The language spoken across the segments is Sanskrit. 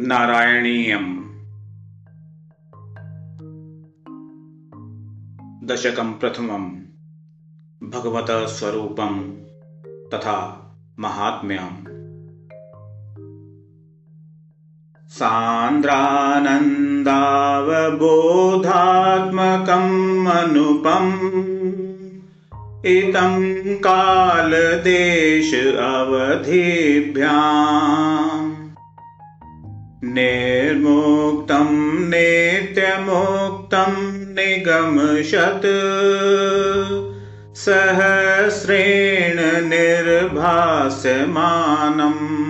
नारायणीयम्। दशकं प्रथमं भगवतः स्वरूपं तथा सान्द्रानन्दावबोधात्मकम् अनुपम् इतं कालदेश अवधिभ्याम् निर्मुक्तं नित्यमुक्तं निगमशत्। सहस्रेण निर्भासमानम्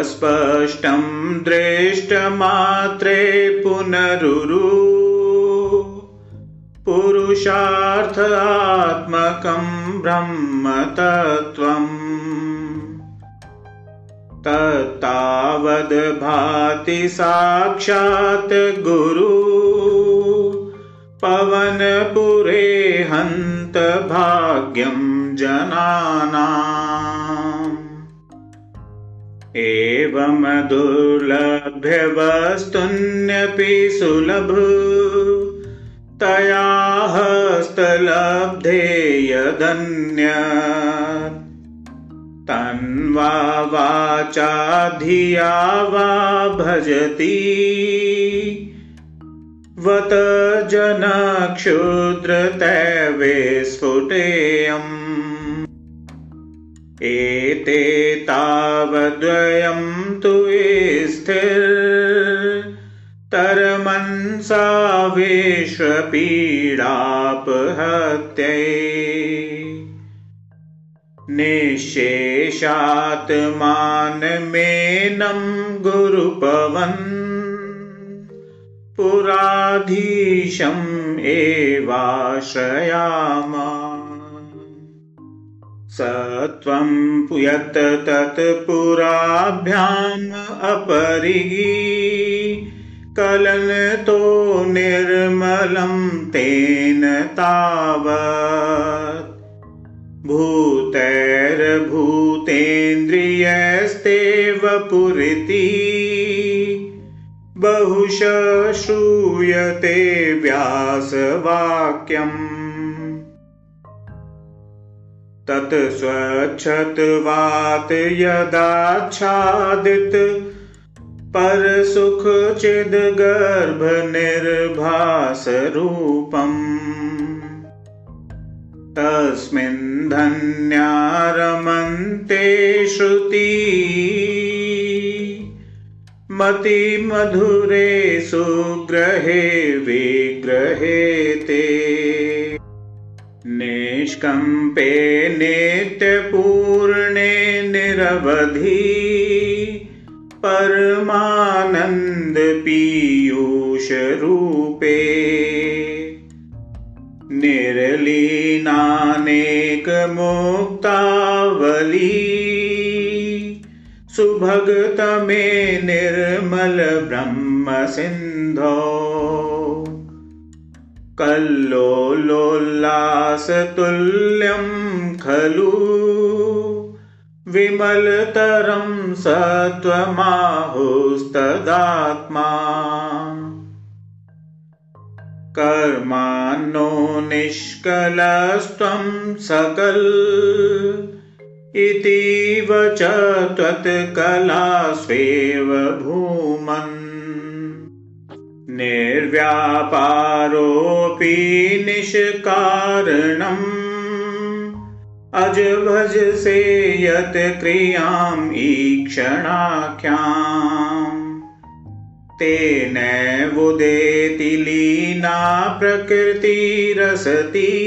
अस्पष्टं दृष्टमात्रे पुनरुरु। पुरुषार्थात्मकं ब्रह्मतत्त्वम् भाति साक्षात् गुरु। पवनपुरे हन्त भाग्यं जनानाम्। एवं दुर्लभ्यवस्तुन्यपि सुलभ। तया हस्तलब्धे यदन्य वाचा धिया वा भजति। वत जनक्षुद्रतैवेस्फुटेयम् एते तावद्वयं तु स्थिरतरमंसा विश्वपीडापहत्यै निःशेषात्मानमेनं गुरुपवन् पुराधीशम् एवाश्रयामा। स त्वं यत् तत् पुराभ्याम् अपरि कलनतो निर्मलं तेन तावत् भूतैर्भूतेन्द्रियस्तेव बहुश श्रूयते व्यासवाक्यम्। तत् स्वच्छत्वात् यदाच्छादित परसुखचिद्गर्भनिर्भासरूपम् तस्मिन् धन्यारमन्ते श्रुति मतिमधुरे सुग्रहे विग्रहे ते निष्कम्पे नित्यपूर्णे निरवधि परमानन्दपीयूषरूपे निर्लीनानेकमुक्तावली। सुभगतमे निर्मलब्रह्मसिन्धो कल्लोल्लासतुल्यं खलु। विमलतरं सत्त्वमाहुस्तदात्मा कर्मान्नो निष्कलस्त्वं सकल् इतीव च त्वत्कलास्वेव भूमन्। निर्व्यापारोऽपि निष्कारणम्। अजभजसे यत् क्रियाम् ईक्षणाख्याम् तेनैवुदेति लीना प्रकृतिरसति।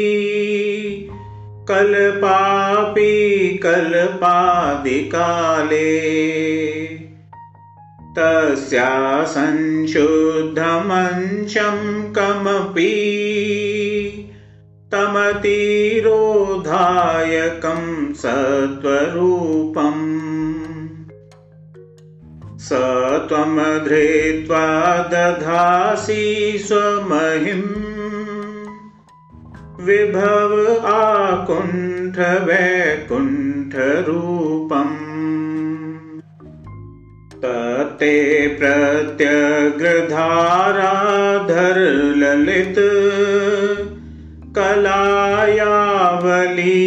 कल्पापि कल्पादिकाले। तस्या संशुद्धमंशं कमपि तमतिरोधायकं सत्त्वरूपम् स त्वं धृत्वा दधासि स्वमहिम् विभव आकुण्ठवैकुण्ठरूपम्। ते प्रत्यग्रधाराधरललित कलायावली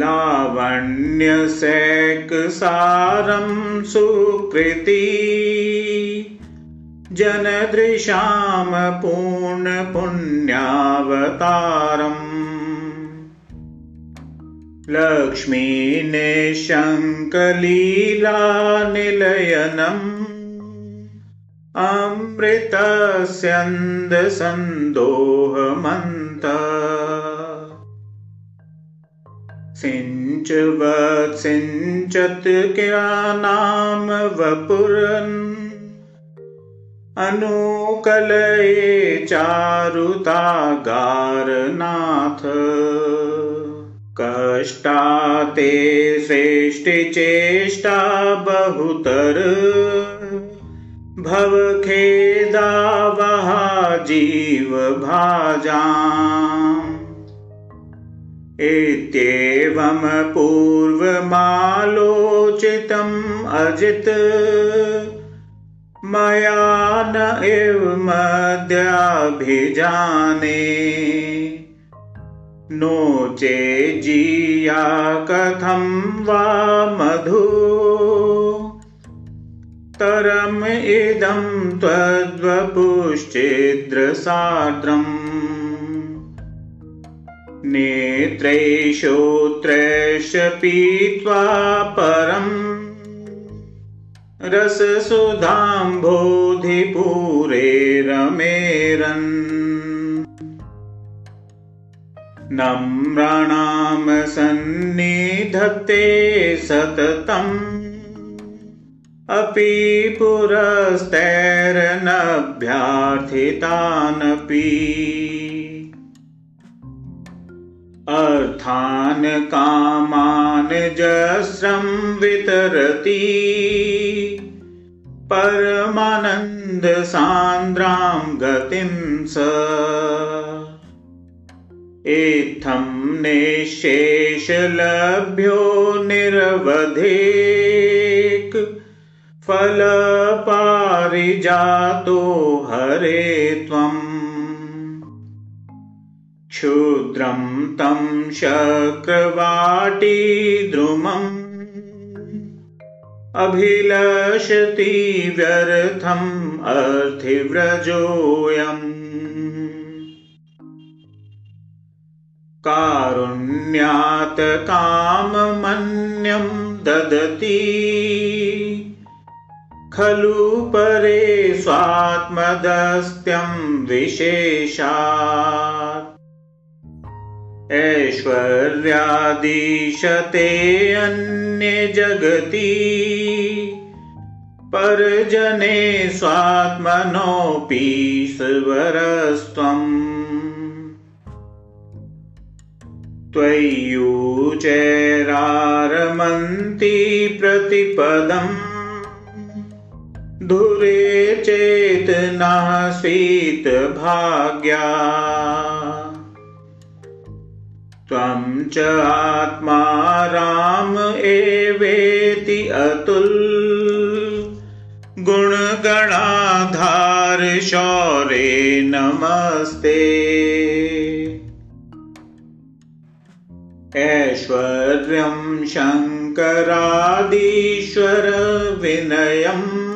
लावण्यसैकसारं सुकृति। जनदृशां पूर्णपुण्यावतारम् लक्ष्मीनिशङ्कलीलानिलयनम् अमृतस्यन्दसन्दोहमन्त सिञ्चवत् सिञ्चत् नाम वपुरन्? अनुकलये चारुतागारनाथ। कष्टा ते श्रेष्ठिचेष्टा बहुतर। भवखेदावहा जीवभाजा इत्येवं पूर्वमालोचितम् अजित्। मया न एवमद्याभिजाने नो चेज्जीया कथं वा मधु। तरम् इदं त्वद्वपुश्चिद्रसाद्रम् नेत्रैश्रोत्रैश्च पीत्वा परम् रससुधाम्भोधिपूरे रमेरन्। नम्राणां सन्निधत्ते सततम् अपि पुरस्तैरनभ्यार्थितानपि अर्थान् कामान् जस्रं वितरति परमानन्दसान्द्रां गतिं स। इत्थं निःशेषलभ्यो निरवधिक्। फलपारिजातो हरे त्वम् क्षुद्रं तं शक्रवाटी द्रुमम् अभिलषति व्यर्थम् अर्थिव्रजोऽयम्। कारुण्यात् काममन्यं ददति। खलु परे स्वात्मदस्त्यं विशेषात् ऐश्वर्यादिशते अन्ये जगति परजने स्वात्मनोऽपि स्वरस्त्वम्। त्वय्यूचैरारमन्ति प्रतिपदम्। धुरे चेतनः स्वीतभाग्या त्वं च आत्मा राम एवेति अतुल। गुणगणाधार शौरे नमस्ते। ऐश्वर्यं शङ्करादीश्वर विनयम्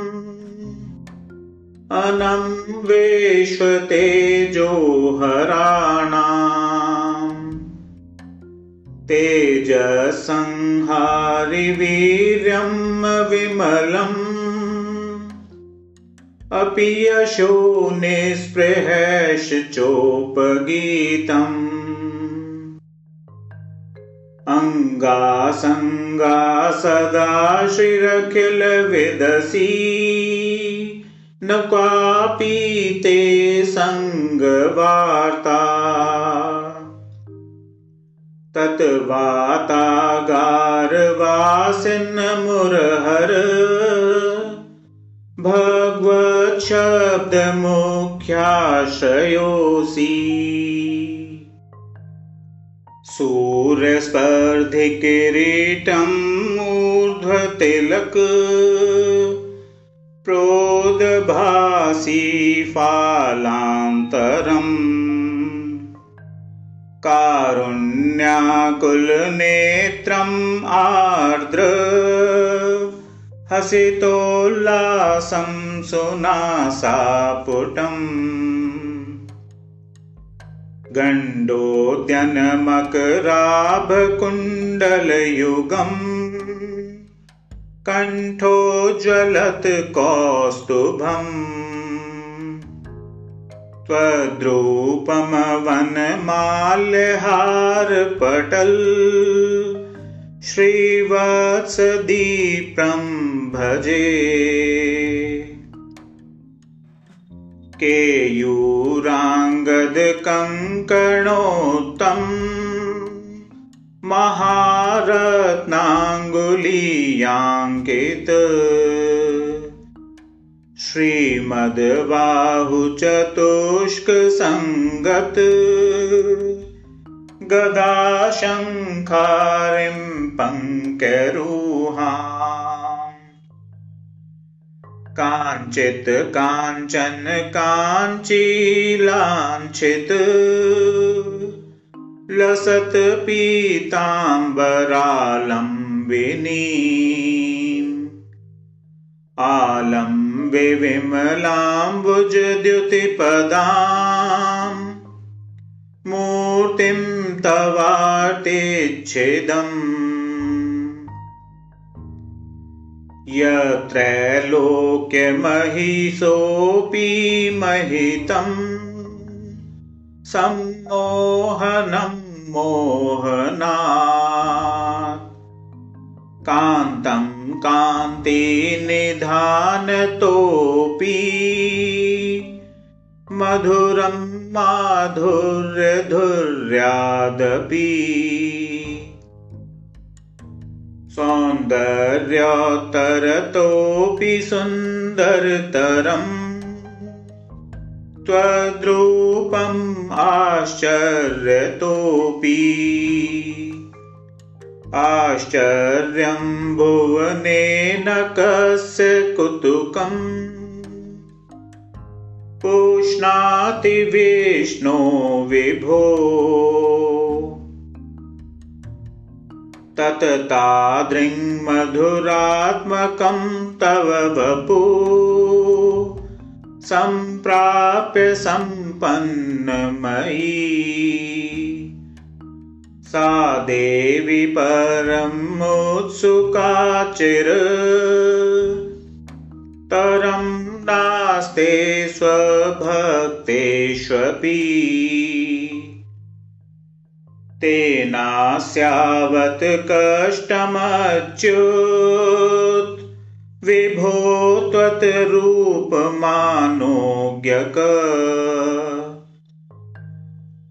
तेजसंहारिवीर्यं विमलम् अपि यशो निःस्पृहश्चोपगीतम् अङ्गासङ्गा सदा श्रीरखिलविदसि न क्वापि ते सङ्गवार्ता तत्वातागारवासिन्मुरहर भगवच्छब्दमुख्याश्रयोऽसि सूर्यस्पर्धिकिरीटम् ऊर्ध्वतिलक। प्रोदभासी फालान्तरम् कारुण्याकुलनेत्रम् आर्द्र। हसितोल्लासं सुनासापुटम्। गण्डोद्यनमकराभकुण्डलयुगम्। कण्ठोज्ज्वलत् कौस्तुभम् त्वद्रूपमवनमाल्यहारपटल् श्रीवत्सदीप्रं भजे केयूराङ्गदकङ्कणोत्तम्। महारत्नाङ्गुलीयाङ्कित श्रीमद्बाहुचतुष्कसङ्गत गदाशङ्खारिं पङ्करुहा काञ्चित् काञ्चन काञ्चीलाञ्छित् लसत् पीताम्बरालम्बिनी आलम्बे विमलाम्बुजद्युतिपदाम् मूर्तिं तवातिच्छिदम् यत्रैलोक्यमहिषोऽपि महितम् सम्मोहनं मोहना कान्तं कान्तिनिधानतोऽपि मधुरं माधुर्यधुर्यादपि सौन्दर्योत्तरतोऽपि सुन्दरतरम् त्वद्रूपम् आश्चर्यतोऽपि आश्चर्यं भुवनेन कस्य कुतुकम् पुष्णाति विष्णो विभो तत्तादृङ्मधुरात्मकं तव वपु। सम्प्राप्य सम्पन्नमयी सा देवी परमोत्सुकाचिर तरं नास्ते स्वभक्तेष्वपि। तेनास्यावत् कष्टमच्युत्। विभो त्वत्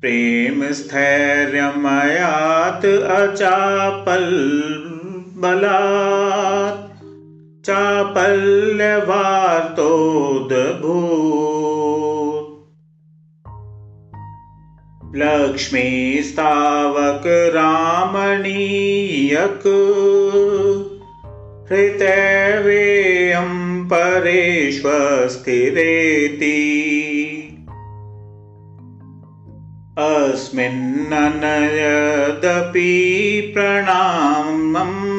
प्रेमस्थैर्यमयात् अचापल् बलात् चापल्यवार्तोद्भू लक्ष्मीस्तावक रामणीयक हृतवेयं परेष्वस्थिरेति अस्मिन्ननयदपि प्रणामम्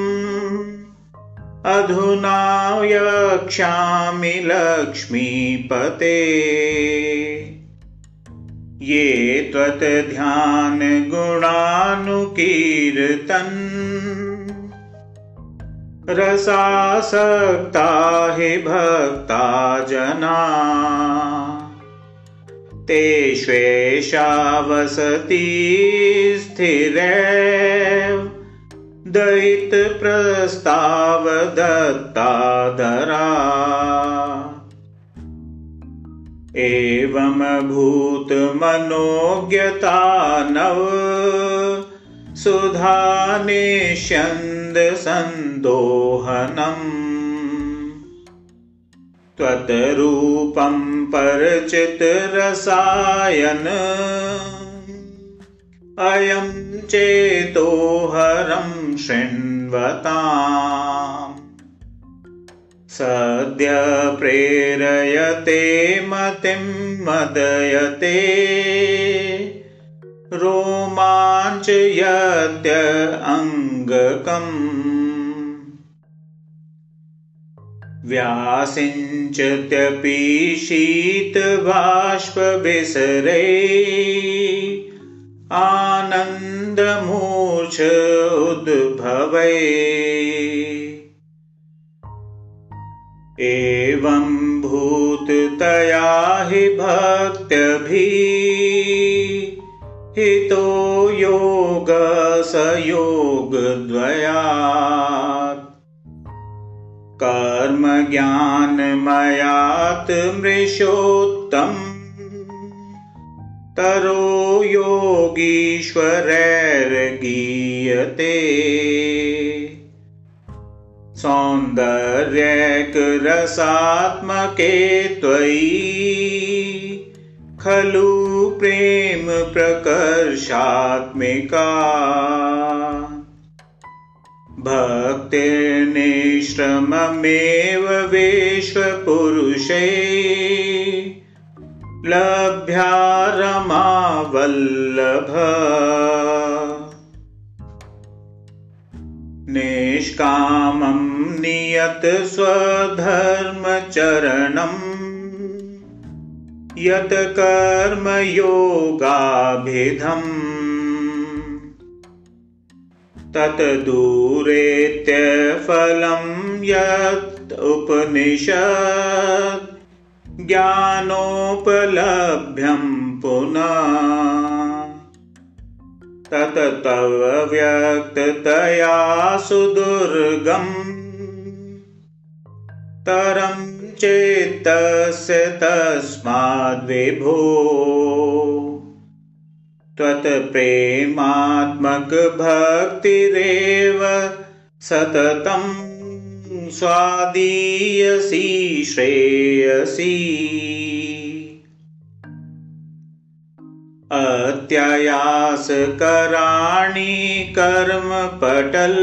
अधुना यक्ष्यामि लक्ष्मीपते। ये त्वत्ध्यानगुणानुकीर्तन् रसासक्ता हि भक्ता जना तेष्वेषा वसति स्थिरैव दयितप्रस्तावदत्तादरा। एवमभूतमनोज्ञता नव सुधानिष्यन्दसन्दोहनम् त्वद्रूपं परचितरसायन। अयं चेतोहरं शृण्वताम्। सद्य प्रेरयते मतिं मदयते। रोमाञ्चयत्य अङ्गकम् व्यासिञ्चत्यपि शीतबाष्पविसरे। आनन्दमूर्छ उद्भवे। एवं भूततया हि भक्त्यभि हितो योगसयोगद्वया कर्मज्ञानमयात् मृषोत्तम् तरो योगीश्वरैर्गीयते सौन्दर्यकरसात्मके त्वयि। खलु प्रेम प्रकर्षात्मिका भक्तिर्निश्रममेव विश्वपुरुषे लभ्या रमावल्लभ निष्कामं नियत स्वधर्मचरणम् यत् कर्मयोगाभिधम् तत् दूरेत्यफलं यत् उपनिषत् ज्ञानोपलभ्यं पुनः तत् तव व्यक्ततया सुदुर्गम् तरं चेत्तस्य तस्माद्विभो त्वत्प्रेमात्मकभक्तिरेव सततं स्वादीयसी श्रेयसी। अत्यायासकराणि कर्मपटल्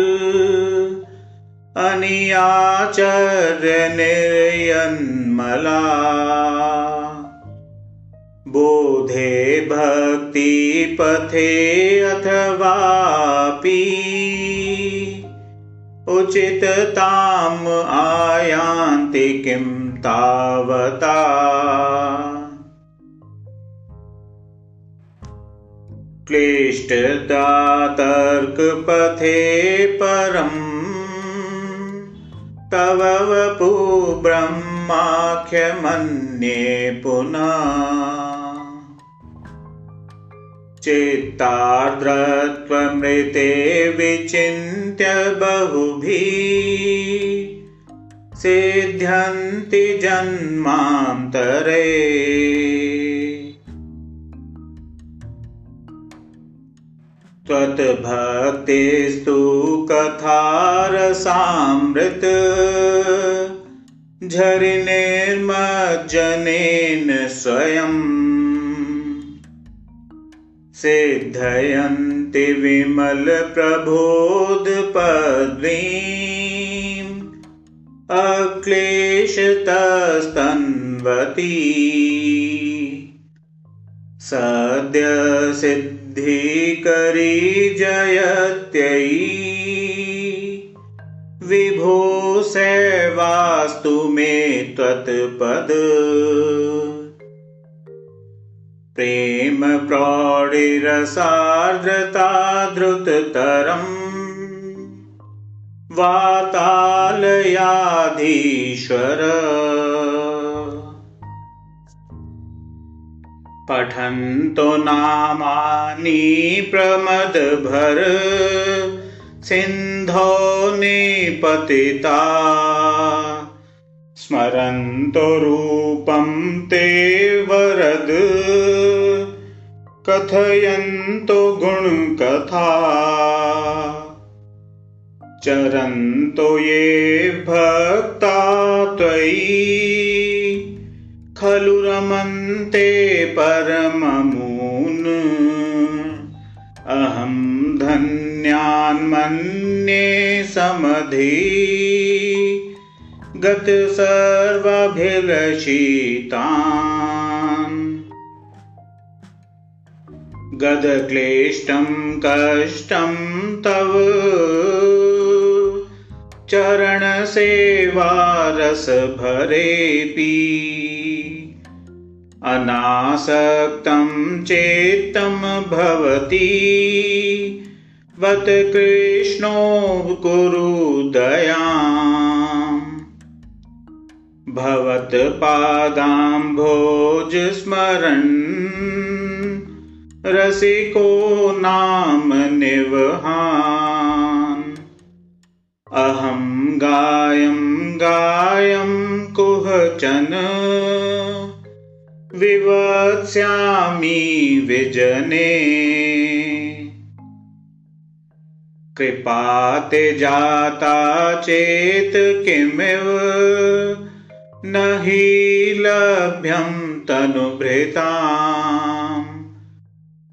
अनियाचर्यनिर्यन्मला बोधे भक्तिपथे अथवापि। उचितताम् आयान्ति किं तावता। क्लिष्टदातर्कपथे परम् तव वपु ब्रह्माख्यमन्ये पुनः चित्तार्द्रत्वमृते विचिन्त्य बहुभिः सिद्ध्यन्ति जन्मान्तरे। त्वत्भक्तिस्तु कथारसामृत झरिनिर्मज्जनेन स्वयम् सिद्धयन्ति विमलप्रबोधपद्वीम् अक्लेशतस्तन्वती। सद्यसिद्धिकरी जयत्यै विभो सेवास्तु मे त्वत्पद प्रेम प्रौढिरसार्द्रता धृततरम् वातालयाधीश्वर। पठन्तो नामानि प्रमदभर। सिन्धो निपतिता। स्मरन्तो रूपं ते वरद कथयन्तो गुणकथा। चरन्तो ये भक्ता त्वयि। खलु रमन्ते परममून्। अन्यान्मन्ये समधि। गत सर्वाभिलषितान् गदक्लिष्टं कष्टं तव। चरणसेवारसभरेऽपि अनासक्तं चेत्तं भवति। वत् कृष्णो कुरु दया भवत्पादाम्भोजस्मरन् रसिको नाम निवहान्। अहं गायं गायं कुहचन विवत्स्यामि विजने। कृपाते जाता चेत् किमिव। न हि लभ्यं तनुभृताम्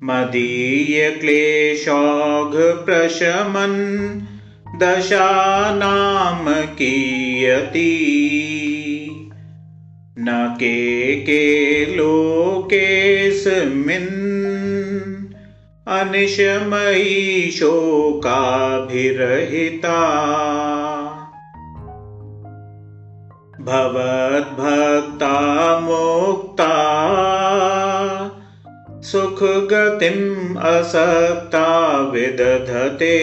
मदीयक्लेशौघप्रशमन् दशानाम कियती। न के के लोकेऽस्मिन् अनिशमयी शोकाभिरहिता भवद्भक्ता मोक्ता सुखगतिम् असक्ता विदधते।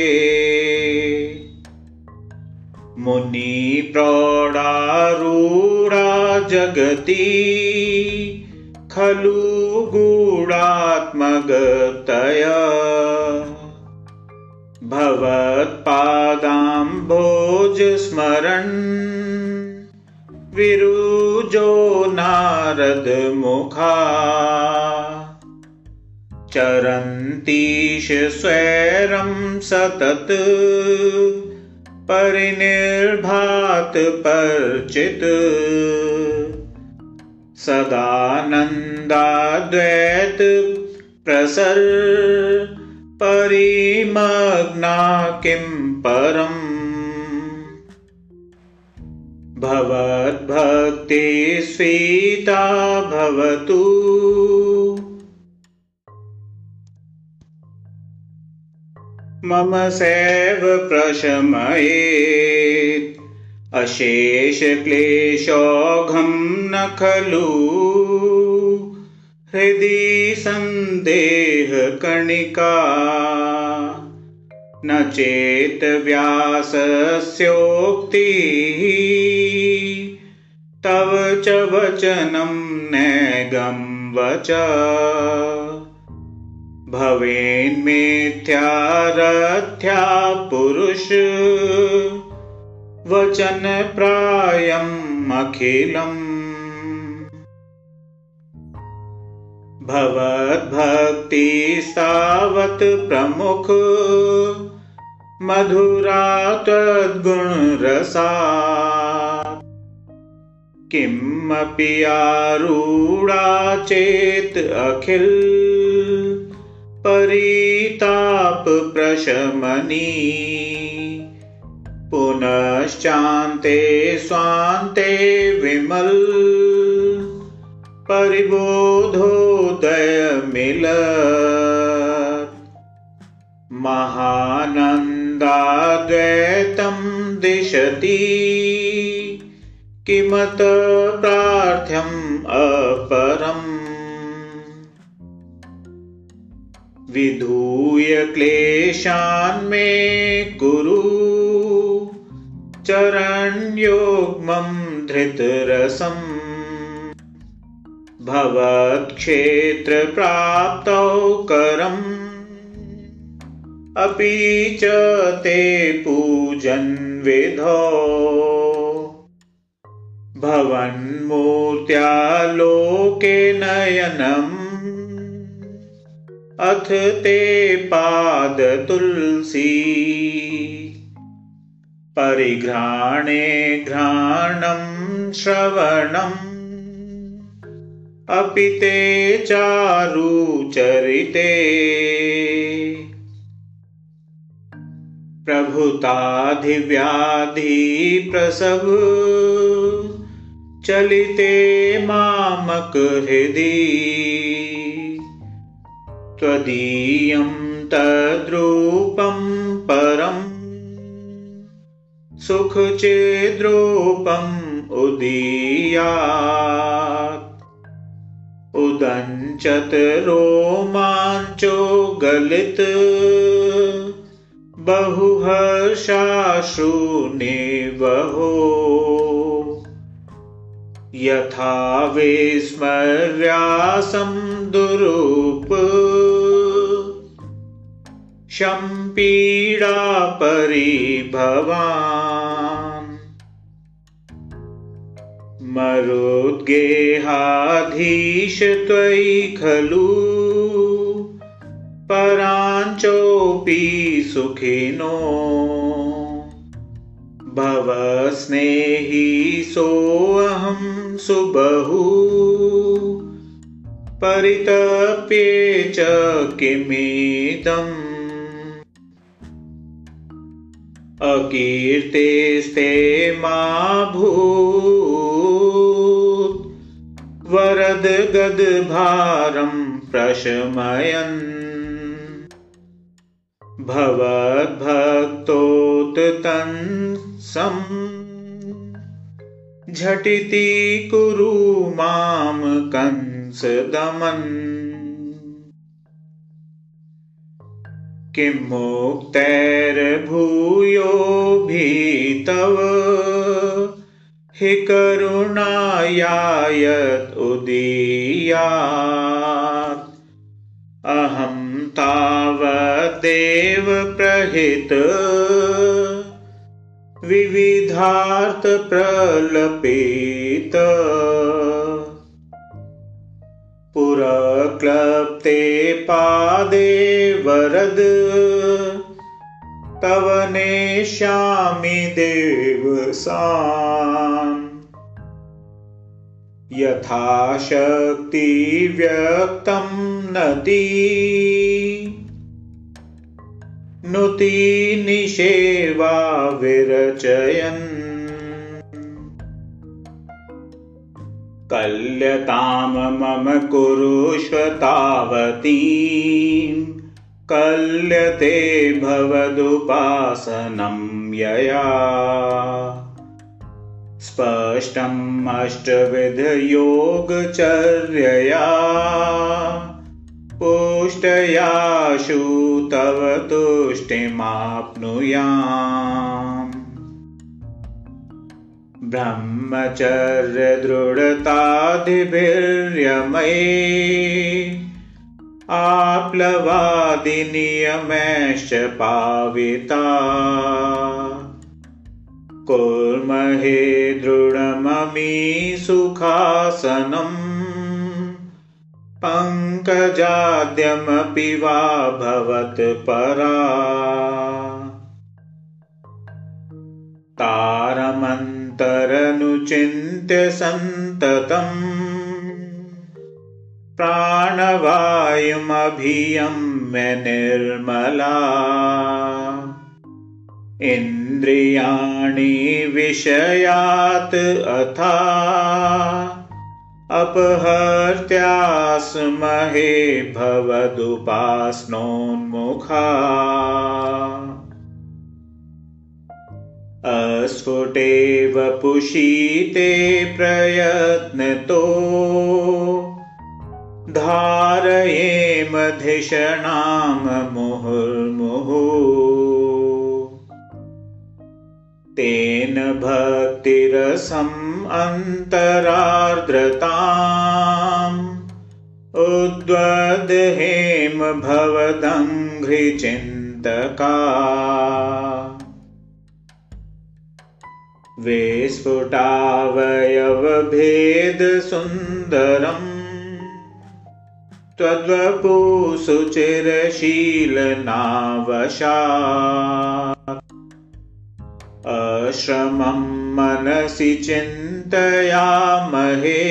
मुनिप्रौढारूढा जगति खलु गूढात्मगतय। भवत्पादाम्भोजस्मरन् विरुजो नारदमुखा चरन्तीश स्वैरं सतत परिनिर्भात पर्चित। सदानन्दाद्वैत प्रसर परिमग्ना किं परम्? भवद्भक्ति स्वीता भवतु मम सैव प्रशमयेत्। अशेषक्लेशौघं न खलु। हृदि सन्देहकणिका न चेत् व्यासस्योक्तिः। तव च वचनं नैगं वच भवेन्मिथ्यारथ्या पुरुष। वचनप्रायम् अखिलम् भवद्भक्तिस्तावत् प्रमुख। मधुरा त्वद्गुणरसा किमपि आरूढा चेत् अखिल परितापप्रशमनी पुनश्चान्ते स्वान्ते विमल। परिबोधोदयमिल। महानन्दाद्वैतं दिशति। किमत प्रार्थ्यम् अपरम् विधूय क्लेशान् मे कुरु। चरण्योग्मं धृतरसम्। भवत्क्षेत्रप्राप्तौ करम्। अपि च ते पूजन् विधो। भवन्मूर्त्यालोके नयनम् अथ ते पादतुलसी परिघ्राणे घ्राणं श्रवणम्। अपि ते चारुचरिते। प्रभुताधिव्याधिप्रसव। चलिते मामकहृदि त्वदीयं तद्रूपं परम्। सुखचेद्रूपम् उदीयात्। उदञ्चत रोमाञ्चो गलित। बहुहर्षाश्रुनिवहो यथा विस्मर्यासं दुरूप शम्पीडा परिभवान् मरुद्गेहाधीश त्वयि खलु। पराञ्चोऽपि सुखिनो। भव स्नेही सोऽहं सुबहु। परितप्ये च किमिदम् अकीर्तेस्ते मा भूत् वरदगद्भारं प्रशमयन्। भवद्भक्तोत्तंसम् झटिति कुरु मां कंसदमन् किं मुक्तैर्भूयोभितव हि करुणायायत् उदीयात्। अहं तावदेव प्रहित। विविधार्थप्रलपित पुरक्लप्ते पादे वरद। तव नेष्यामि देवसान् यथाशक्ति व्यक्तं नदी। नुति निषेवा विरचयन् कल्यतां मम कुरुष्व तावतीं कल्यते भवदुपासनं यया। स्पष्टम् अष्टविधयोगचर्यया। पुष्टयाशु तव तुष्टिमाप्नुयाम् ब्रह्मचर्यदृढतादिभिर्यमये आप्लवादिनियमैश्च पाविता। कुर्महे दृढममी सुखासनम् पङ्कजाद्यमपि वा भवत्परा तारमन्तरनुचिन्त्य सन्ततम् प्राणवायुमभियम्य निर्मला। इन्द्रियाणि विषयात् अथा। अपहर्त्यास्महे भवदुपास्नोन्मुखा अस्फुटेव पुषीते प्रयत्नतो। धारयेमधिषणां मुहुर्मुहुः। तेन भक्तिरसम् अन्तरार्द्रताम्। उद्वदहेम भवदङ्घ्रिचिन्तका विस्फुटावयवभेदसुन्दरम् त्वद्वपुसुचिरशीलनावशा अश्रमं मनसि चिन्तयामहे।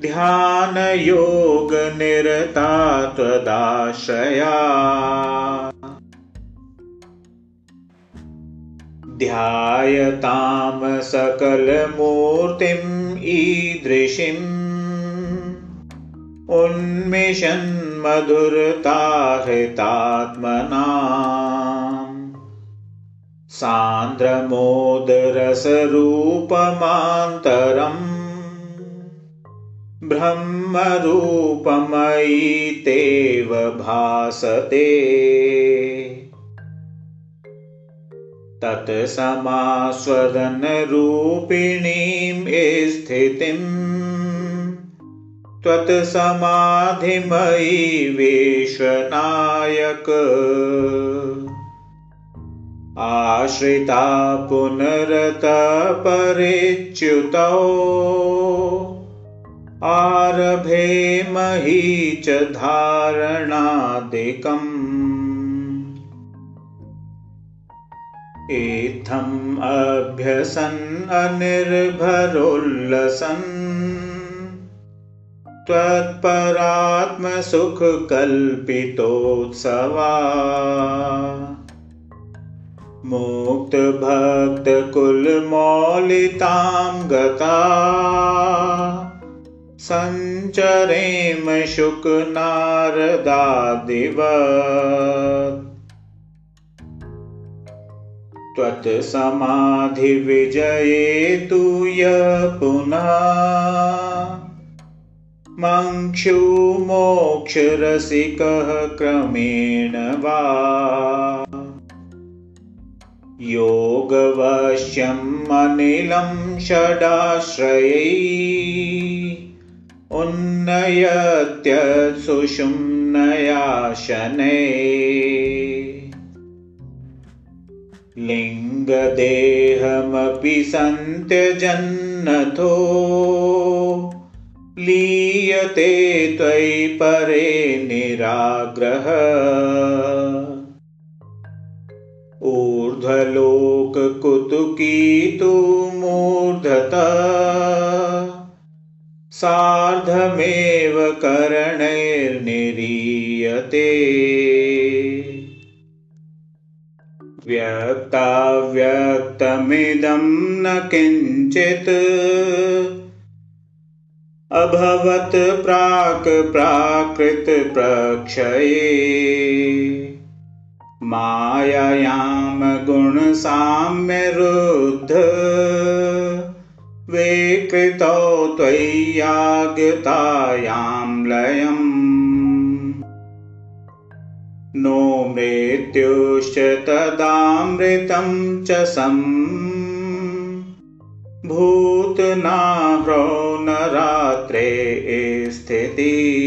ध्यानयोगनिरता त्वदाश्रया ध्यायतां सकलमूर्तिम् ईदृशीम्। उन्मिषन्मधुरताहृतात्मना सान्द्रमोदरसरूपमान्तरम्। ब्रह्मरूपमयीतेव भासते तत्समास्वदनरूपिणीं स्थितिम् त्वत्समाधिमयी विश्वनायक। आश्रिता पुनरतपरिच्युतौ आरभे मही च धारणादिकम् इत्थम् अभ्यसन् अनिर्भरोल्लसन्। त्वत्परात्मसुखकल्पितोत्सवा। मुक्तभक्तकुलमौलितां गता। सञ्चरेम शुकनारदादिव त्वत्समाधिविजये तु य पुनः मङ्क्षुमोक्षरसिकः क्रमेण वा? योगवश्यम् अनिलं षडाश्रयै उन्नयत्यत्सुषुम्नया शनै लिङ्गदेहमपि सन्त्यजन्नथो लीयते त्वयि परे निराग्रह। ऊर्ध्वलोककुतुकी मूर्धता सार्धमेव करणैर्निरीयते व्यक्ताव्यक्तमिदं न किञ्चित्। अभवत् प्राक् प्राकृतप्रक्षये मायायां गुणसाम्यरुद्ध विकृतौ त्वय्यागतायां लयम् नो मृत्युश्च तदामृतं च सम्। भूतनाह्रो न रात्रे स्थिति।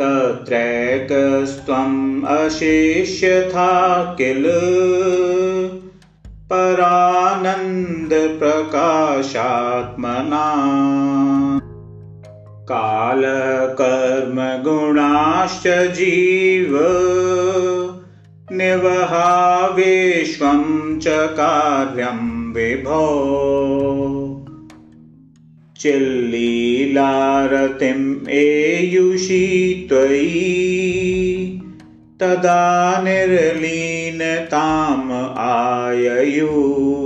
तत्रैकस्त्वम् अशिष्यथा किल। परानन्दप्रकाशात्मना कालकर्मगुणाश्च जीव। निवहाविश्वं च कार्यं विभो। चिल्लीलारतिम् एयुषी त्वयि। तदा निर्लीनताम् आययु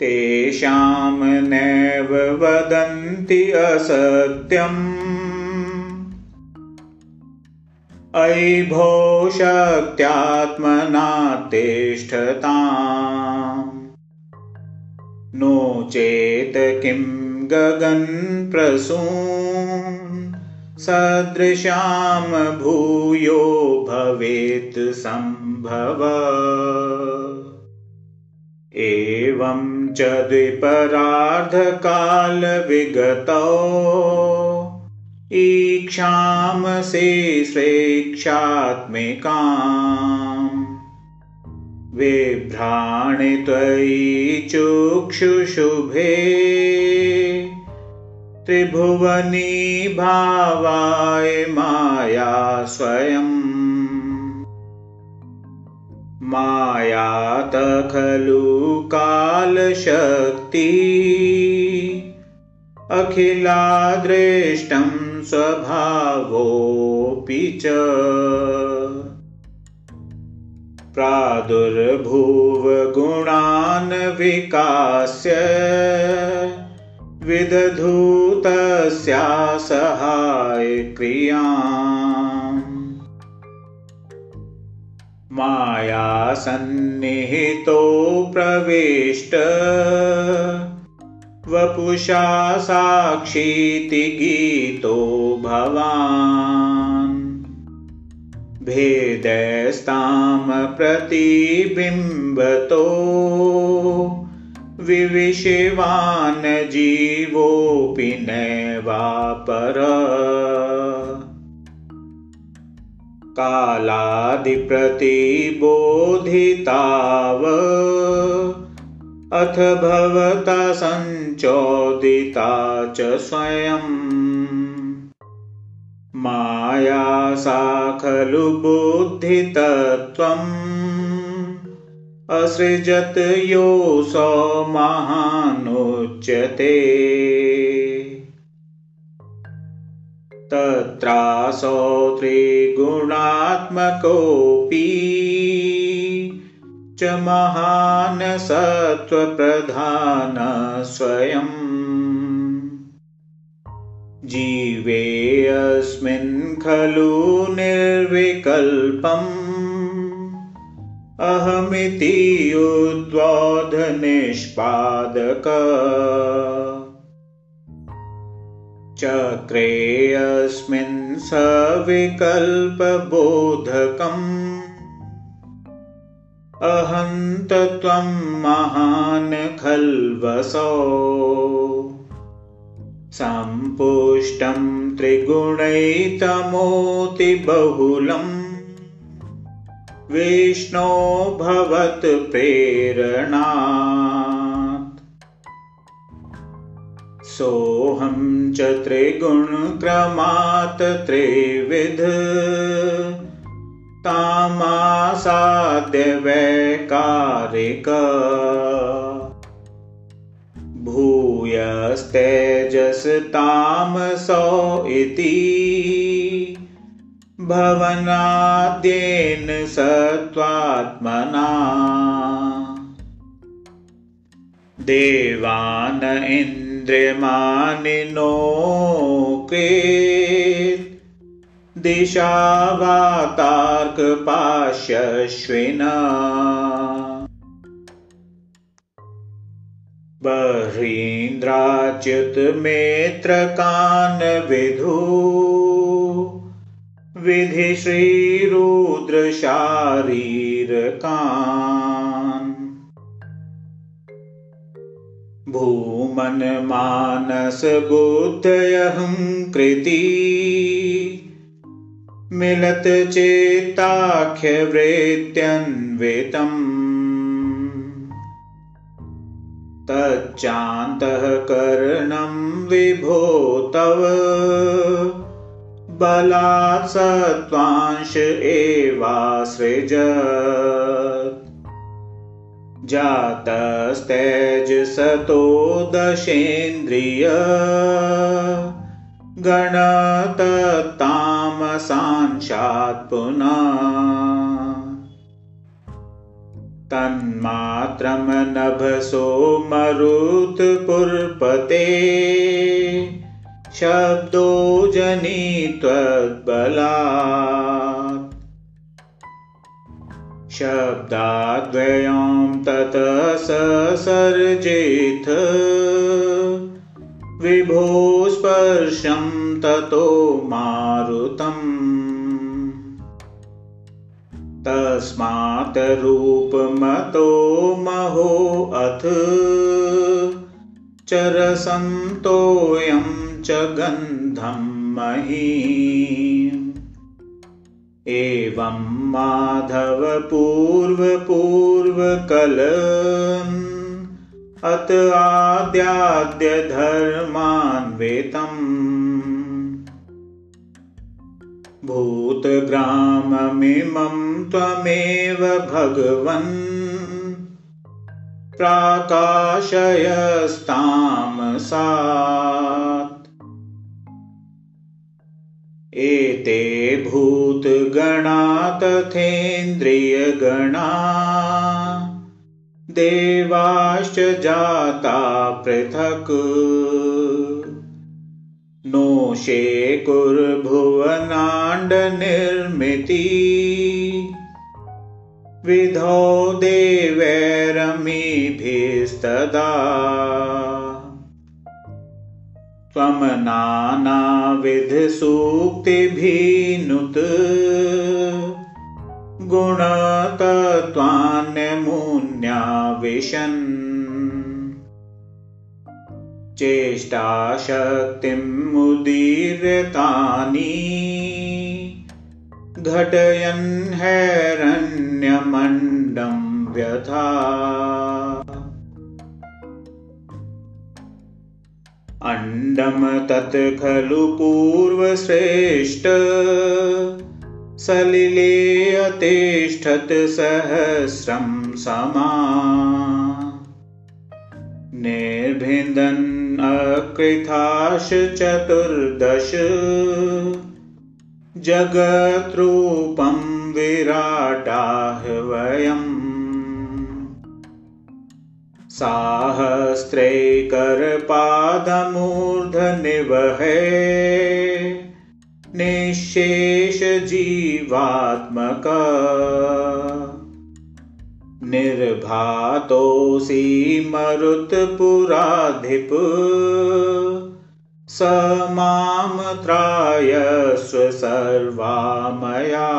तेषां नैव वदन्ति असत्यम्। अयि भो शक्त्यात्मना तिष्ठताम्। नो चेत् किं गगनप्रसून् सदृशां भूयो भवेत् सम्भव। एवं च द्विपरार्धकालविगतौ। ईक्षामसे स्वेक्षात्मिकाम्। विभ्राणि त्वयि चुक्षुशुभे त्रिभुवनी भावाय माया स्वयम् मायात खलु कालशक्ति। अखिलादृष्टं स्वभावोऽपि च। प्रादुर्भुवगुणान् विकास्य विदधूतस्या सहायक्रिया मायासन्निहितो प्रविष्ट। वपुषा साक्षीति गीतो भवान्। भेदस्तां प्रतिबिम्बतो। विविशिवान् जीवोऽपि नैवापर कालादिप्रतिबोधिताव। अथ भवता सञ्चोदिता च स्वयम् माया सा खलु बुद्धितत्त्वम्। असृजत योऽसौ महानुच्यते तत्रासौ त्रिगुणात्मकोऽपि च महान् सत्त्वप्रधान स्वयम् जीवेऽस्मिन् खलु निर्विकल्पम्। अहमिति उद्वोधनिष्पादक चक्रेऽस्मिन् सविकल्पबोधकम् अहन्तत्वं महान् खल्वसौ। सम्पुष्टं त्रिगुणैतमोतिबहुलम् विष्णो भवत् प्रेरणा सोऽहं च त्रिगुणक्रमात् त्रिविध। तामासाद्यवैकारिक। भूयस्तेजसतामसौ इति। भवनाद्येन सत्त्वात्मना। देवान इन्द्रियमानिनो दिशा वातार्कपाश्यश्विन बह्रीन्द्राच्युतमेत्रकान् विधु विधिश्रीरुद्रशारीरकान् भूमन्मानसबुद्धयहङ्कृति मिलतचेताख्यवृत्यन्वितम् तच्चान्तःकरणं विभो तव। बलात् सत्त्वांश एवासृज जातस्तेजसतो दशेन्द्रिय गणततामसांशात् पुनः। तन्मात्रं नभसो मरुत्पुर्पते। शब्दो जनी त्वद्बलात् शब्दाद्वयं ततः ससर्जेथ विभो स्पर्शं ततो मारुतम्। तस्मात् रूपमतो महोऽथ चरसन्तोऽयं च गन्धं मही एवं माधवपूर्वपूर्वकलन् अत आद्याद्यधर्मान्वेतम् भूतग्राममिमं त्वमेव भगवन्। प्राकाशयस्तामसात् एते भूतगणा तथेन्द्रियगणा देवाश्च जाता पृथक्। नोषे कुर्भुवनाण्डनिर्मिति। विधौ देवैरमीभिस्तदा त्वं नानाविधसूक्तिभिनुत गुणतत्त्वान्यमुन्याविशन् चेष्टाशक्तिमुदीर्यतानि घटयन् हैरण्यमण्डं व्यथा अण्डं तत् खलु पूर्वश्रेष्ठ। सलिले अतिष्ठत् सहस्रं समा। निर्भिन्दन् अकृथाश चतुर्दश जगद्रूपं विराटाह वयम् साहस्रैकरपादमूर्धनिवहे निःशेषजीवात्मक। निर्भातोऽसि मरुत्पुराधिप। स मां त्रायस्व सर्वामया